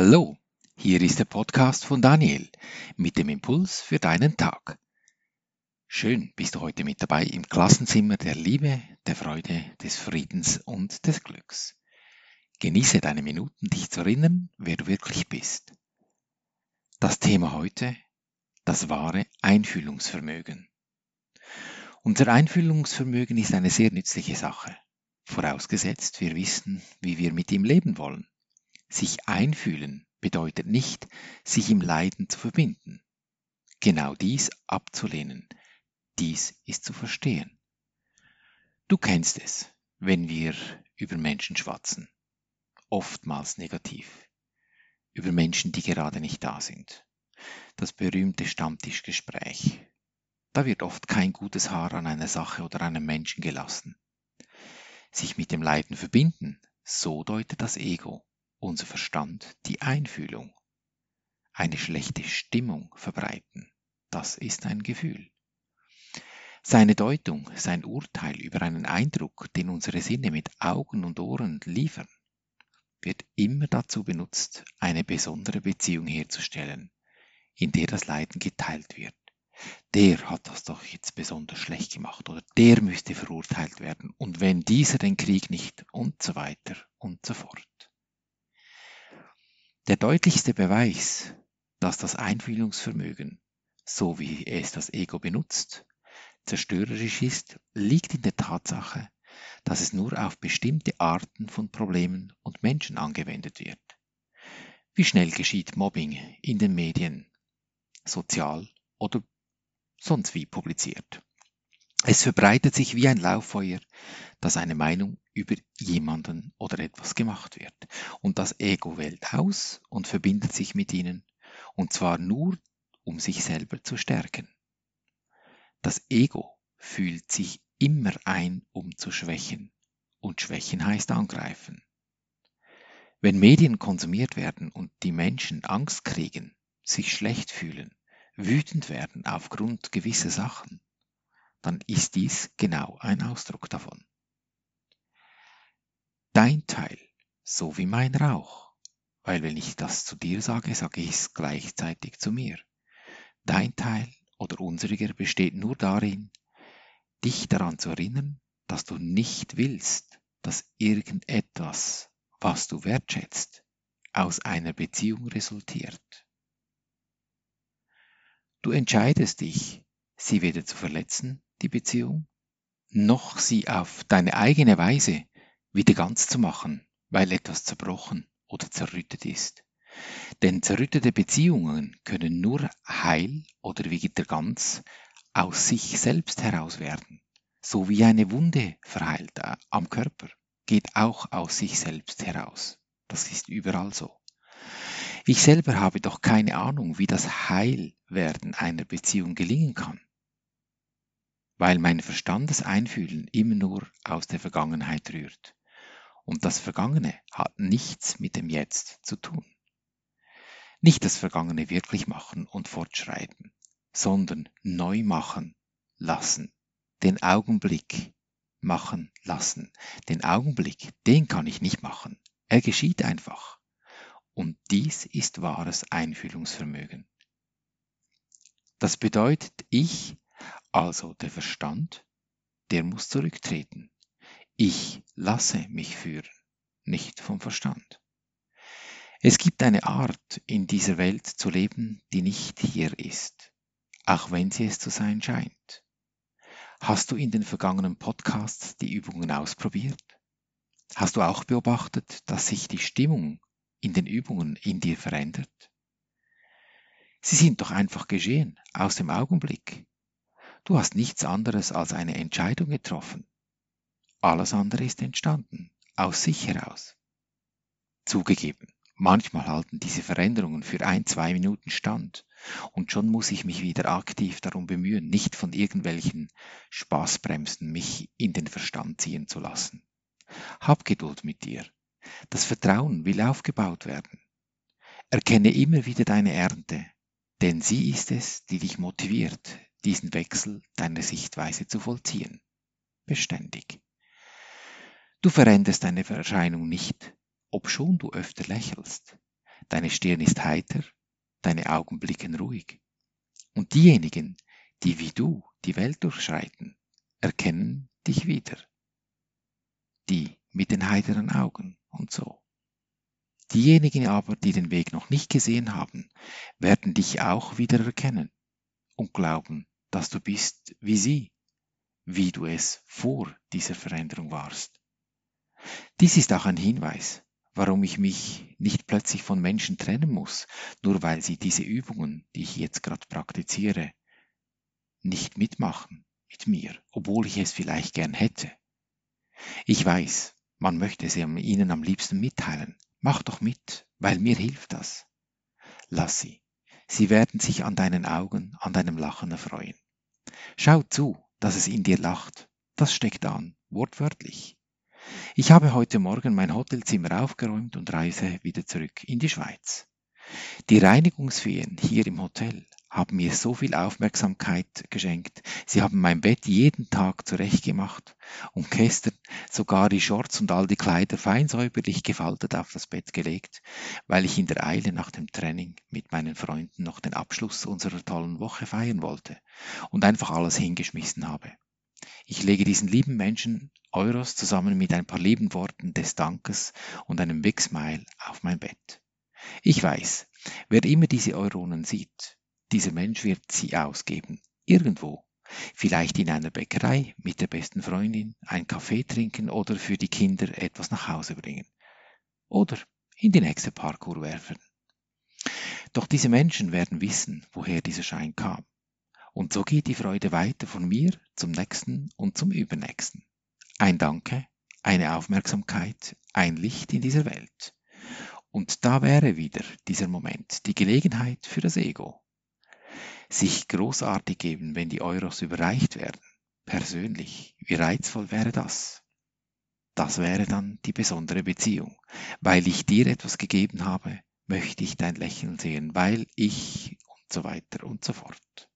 Hallo, hier ist der Podcast von Daniel mit dem Impuls für deinen Tag. Schön bist du heute mit dabei im Klassenzimmer der Liebe, der Freude, des Friedens und des Glücks. Genieße deine Minuten, dich zu erinnern, wer du wirklich bist. Das Thema heute, das wahre Einfühlungsvermögen. Unser Einfühlungsvermögen ist eine sehr nützliche Sache, vorausgesetzt wir wissen, wie wir mit ihm leben wollen. Sich einfühlen bedeutet nicht, sich im Leiden zu verbinden. Genau dies abzulehnen, dies ist zu verstehen. Du kennst es, wenn wir über Menschen schwatzen, oftmals negativ, über Menschen, die gerade nicht da sind. Das berühmte Stammtischgespräch. Da wird oft kein gutes Haar an einer Sache oder einem Menschen gelassen. Sich mit dem Leiden verbinden, so deutet das Ego unser Verstand die Einfühlung. Eine schlechte Stimmung verbreiten, das ist ein Gefühl. Seine Deutung, sein Urteil über einen Eindruck, den unsere Sinne mit Augen und Ohren liefern, wird immer dazu benutzt, eine besondere Beziehung herzustellen, in der das Leiden geteilt wird. Der hat das doch jetzt besonders schlecht gemacht oder der müsste verurteilt werden und wenn dieser den Krieg nicht und so weiter und so fort. Der deutlichste Beweis, dass das Einfühlungsvermögen, so wie es das Ego benutzt, zerstörerisch ist, liegt in der Tatsache, dass es nur auf bestimmte Arten von Problemen und Menschen angewendet wird. Wie schnell geschieht Mobbing in den Medien, sozial oder sonst wie publiziert. Es verbreitet sich wie ein Lauffeuer, dass eine Meinung über jemanden oder etwas gemacht wird. Und das Ego wählt aus und verbindet sich mit ihnen, und zwar nur, um sich selber zu stärken. Das Ego fühlt sich immer ein, um zu schwächen, und schwächen heißt angreifen. Wenn Medien konsumiert werden und die Menschen Angst kriegen, sich schlecht fühlen, wütend werden aufgrund gewisser Sachen, dann ist dies genau ein Ausdruck davon. Dein Teil, so wie mein Rauch. Weil wenn ich das zu dir sage, sage ich es gleichzeitig zu mir. Dein Teil oder unseriger besteht nur darin, dich daran zu erinnern, dass du nicht willst, dass irgendetwas, was du wertschätzt, aus einer Beziehung resultiert. Du entscheidest dich, sie weder zu verletzen, die Beziehung, noch sie auf deine eigene Weise wieder ganz zu machen, weil etwas zerbrochen oder zerrüttet ist. Denn zerrüttete Beziehungen können nur heil oder wieder ganz aus sich selbst heraus werden. So wie eine Wunde verheilt äh, am Körper, geht auch aus sich selbst heraus. Das ist überall so. Ich selber habe doch keine Ahnung, wie das Heilwerden einer Beziehung gelingen kann, weil mein Verstandeseinfühlen immer nur aus der Vergangenheit rührt. Und das Vergangene hat nichts mit dem Jetzt zu tun. Nicht das Vergangene wirklich machen und fortschreiten, sondern neu machen lassen, den Augenblick machen lassen. Den Augenblick, den kann ich nicht machen. Er geschieht einfach. Und dies ist wahres Einfühlungsvermögen. Das bedeutet, ich, also der Verstand, der muss zurücktreten. Ich lasse mich führen, nicht vom Verstand. Es gibt eine Art, in dieser Welt zu leben, die nicht hier ist, auch wenn sie es zu sein scheint. Hast du in den vergangenen Podcasts die Übungen ausprobiert? Hast du auch beobachtet, dass sich die Stimmung in den Übungen in dir verändert? Sie sind doch einfach geschehen, aus dem Augenblick. Du hast nichts anderes als eine Entscheidung getroffen, alles andere ist entstanden, aus sich heraus. Zugegeben, manchmal halten diese Veränderungen für ein, zwei Minuten stand und schon muss ich mich wieder aktiv darum bemühen, nicht von irgendwelchen Spaßbremsen mich in den Verstand ziehen zu lassen. Hab Geduld mit dir. Das Vertrauen will aufgebaut werden. Erkenne immer wieder deine Ernte, denn sie ist es, die dich motiviert, diesen Wechsel deiner Sichtweise zu vollziehen. Beständig. Du veränderst deine Erscheinung nicht, obschon du öfter lächelst. deine Stirn ist heiter, deine Augen blicken ruhig. Und diejenigen, die wie du die Welt durchschreiten, erkennen dich wieder. Die mit den heiteren Augen und so. Diejenigen aber, die den Weg noch nicht gesehen haben, werden dich auch wieder erkennen und glauben, dass du bist wie sie, wie du es vor dieser Veränderung warst. Dies ist auch ein Hinweis, warum ich mich nicht plötzlich von Menschen trennen muss, nur weil sie diese Übungen, die ich jetzt gerade praktiziere, nicht mitmachen mit mir, obwohl ich es vielleicht gern hätte. Ich weiß, man möchte es ihnen am liebsten mitteilen. Mach doch mit, weil mir hilft das. Lass sie. Sie werden sich an deinen Augen, an deinem Lachen erfreuen. Schau zu, dass es in dir lacht. Das steckt an, wortwörtlich. Ich habe heute Morgen mein Hotelzimmer aufgeräumt und reise wieder zurück in die Schweiz. Die Reinigungsfeen hier im Hotel haben mir so viel Aufmerksamkeit geschenkt. Sie haben mein Bett jeden Tag zurechtgemacht und gestern sogar die Shorts und all die Kleider fein säuberlich gefaltet auf das Bett gelegt, weil ich in der Eile nach dem Training mit meinen Freunden noch den Abschluss unserer tollen Woche feiern wollte und einfach alles hingeschmissen habe. Ich lege diesen lieben Menschen Euros zusammen mit ein paar lieben Worten des Dankes und einem Big Smile auf mein Bett. Ich weiß, wer immer diese Euronen sieht, dieser Mensch wird sie ausgeben. Irgendwo. Vielleicht in einer Bäckerei mit der besten Freundin, ein Kaffee trinken oder für die Kinder etwas nach Hause bringen. Oder in die nächste Parkour werfen. Doch diese Menschen werden wissen, woher dieser Schein kam. Und so geht die Freude weiter von mir zum nächsten und zum übernächsten. Ein Danke, eine Aufmerksamkeit, ein Licht in dieser Welt. Und da wäre wieder dieser Moment, die Gelegenheit für das Ego. Sich großartig geben, wenn die Euros überreicht werden. Persönlich, wie reizvoll wäre das? Das wäre dann die besondere Beziehung. Weil ich dir etwas gegeben habe, möchte ich dein Lächeln sehen, weil ich und so weiter und so fort.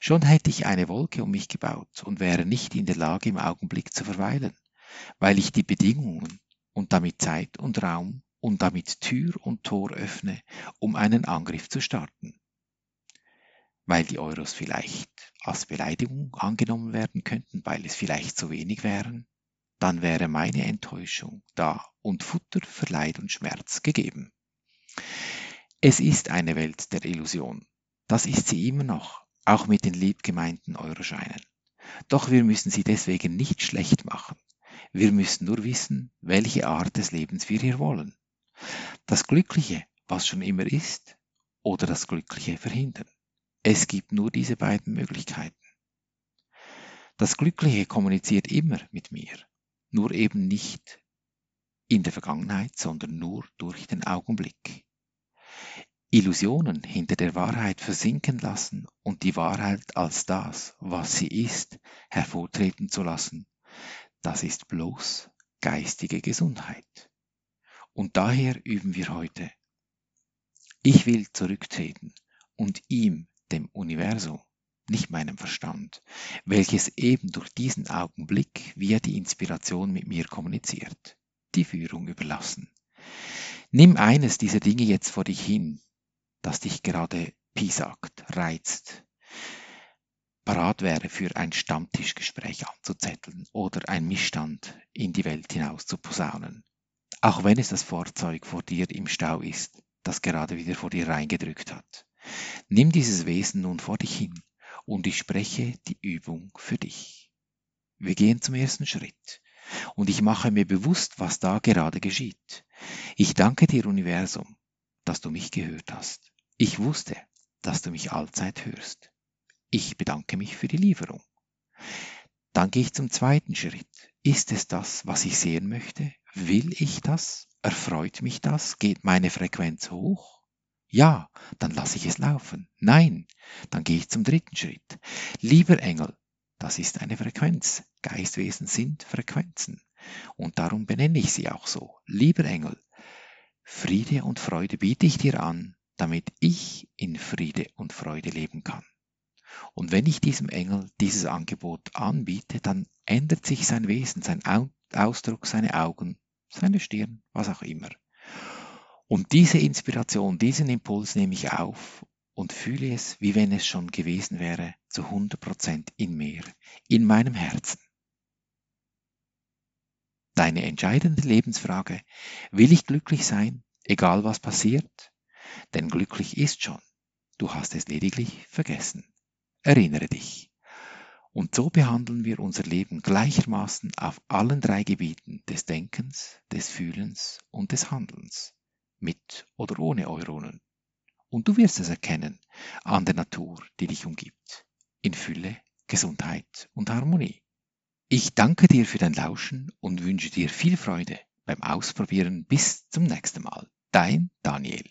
Schon hätte ich eine Wolke um mich gebaut und wäre nicht in der Lage, im Augenblick zu verweilen, weil ich die Bedingungen und damit Zeit und Raum und damit Tür und Tor öffne, um einen Angriff zu starten. Weil die Euros vielleicht als Beleidigung angenommen werden könnten, weil es vielleicht zu wenig wären, dann wäre meine Enttäuschung da und Futter für Leid und Schmerz gegeben. Es ist eine Welt der Illusion. Das ist sie immer noch, auch mit den liebgemeinten Euroscheinen. Doch wir müssen sie deswegen nicht schlecht machen. Wir müssen nur wissen, welche Art des Lebens wir hier wollen. Das Glückliche, was schon immer ist, oder das Glückliche verhindern. Es gibt nur diese beiden Möglichkeiten. Das Glückliche kommuniziert immer mit mir, nur eben nicht in der Vergangenheit, sondern nur durch den Augenblick. Illusionen hinter der Wahrheit versinken lassen und die Wahrheit als das, was sie ist, hervortreten zu lassen, das ist bloß geistige Gesundheit. Und daher üben wir heute. Ich will zurücktreten und ihm, dem Universum, nicht meinem Verstand, welches eben durch diesen Augenblick via die Inspiration mit mir kommuniziert, die Führung überlassen. Nimm eines dieser Dinge jetzt vor dich hin, das dich gerade piesackt, reizt, parat wäre für ein Stammtischgespräch anzuzetteln oder ein Missstand in die Welt hinaus zu posaunen. Auch wenn es das Fahrzeug vor dir im Stau ist, das gerade wieder vor dir reingedrückt hat. Nimm dieses Wesen nun vor dich hin und ich spreche die Übung für dich. Wir gehen zum ersten Schritt und ich mache mir bewusst, was da gerade geschieht. Ich danke dir, Universum, dass du mich gehört hast. Ich wusste, dass du mich allzeit hörst. Ich bedanke mich für die Lieferung. Dann gehe ich zum zweiten Schritt. Ist es das, was ich sehen möchte? Will ich das? Erfreut mich das? Geht meine Frequenz hoch? Ja, dann lasse ich es laufen. Nein, dann gehe ich zum dritten Schritt. Lieber Engel, das ist eine Frequenz. Geistwesen sind Frequenzen. Und darum benenne ich sie auch so. Lieber Engel, Friede und Freude biete ich dir an, damit ich in Friede und Freude leben kann. Und wenn ich diesem Engel dieses Angebot anbiete, dann ändert sich sein Wesen, sein Ausdruck, seine Augen, seine Stirn, was auch immer. Und diese Inspiration, diesen Impuls nehme ich auf und fühle es, wie wenn es schon gewesen wäre, zu 100% in mir, in meinem Herzen. Deine entscheidende Lebensfrage, will ich glücklich sein, egal was passiert? Denn glücklich ist schon, du hast es lediglich vergessen. Erinnere dich. Und so behandeln wir unser Leben gleichermaßen auf allen drei Gebieten des Denkens, des Fühlens und des Handelns, mit oder ohne Euronen. Und du wirst es erkennen an der Natur, die dich umgibt, in Fülle, Gesundheit und Harmonie. Ich danke dir für dein Lauschen und wünsche dir viel Freude beim Ausprobieren. Bis zum nächsten Mal. Dein Daniel.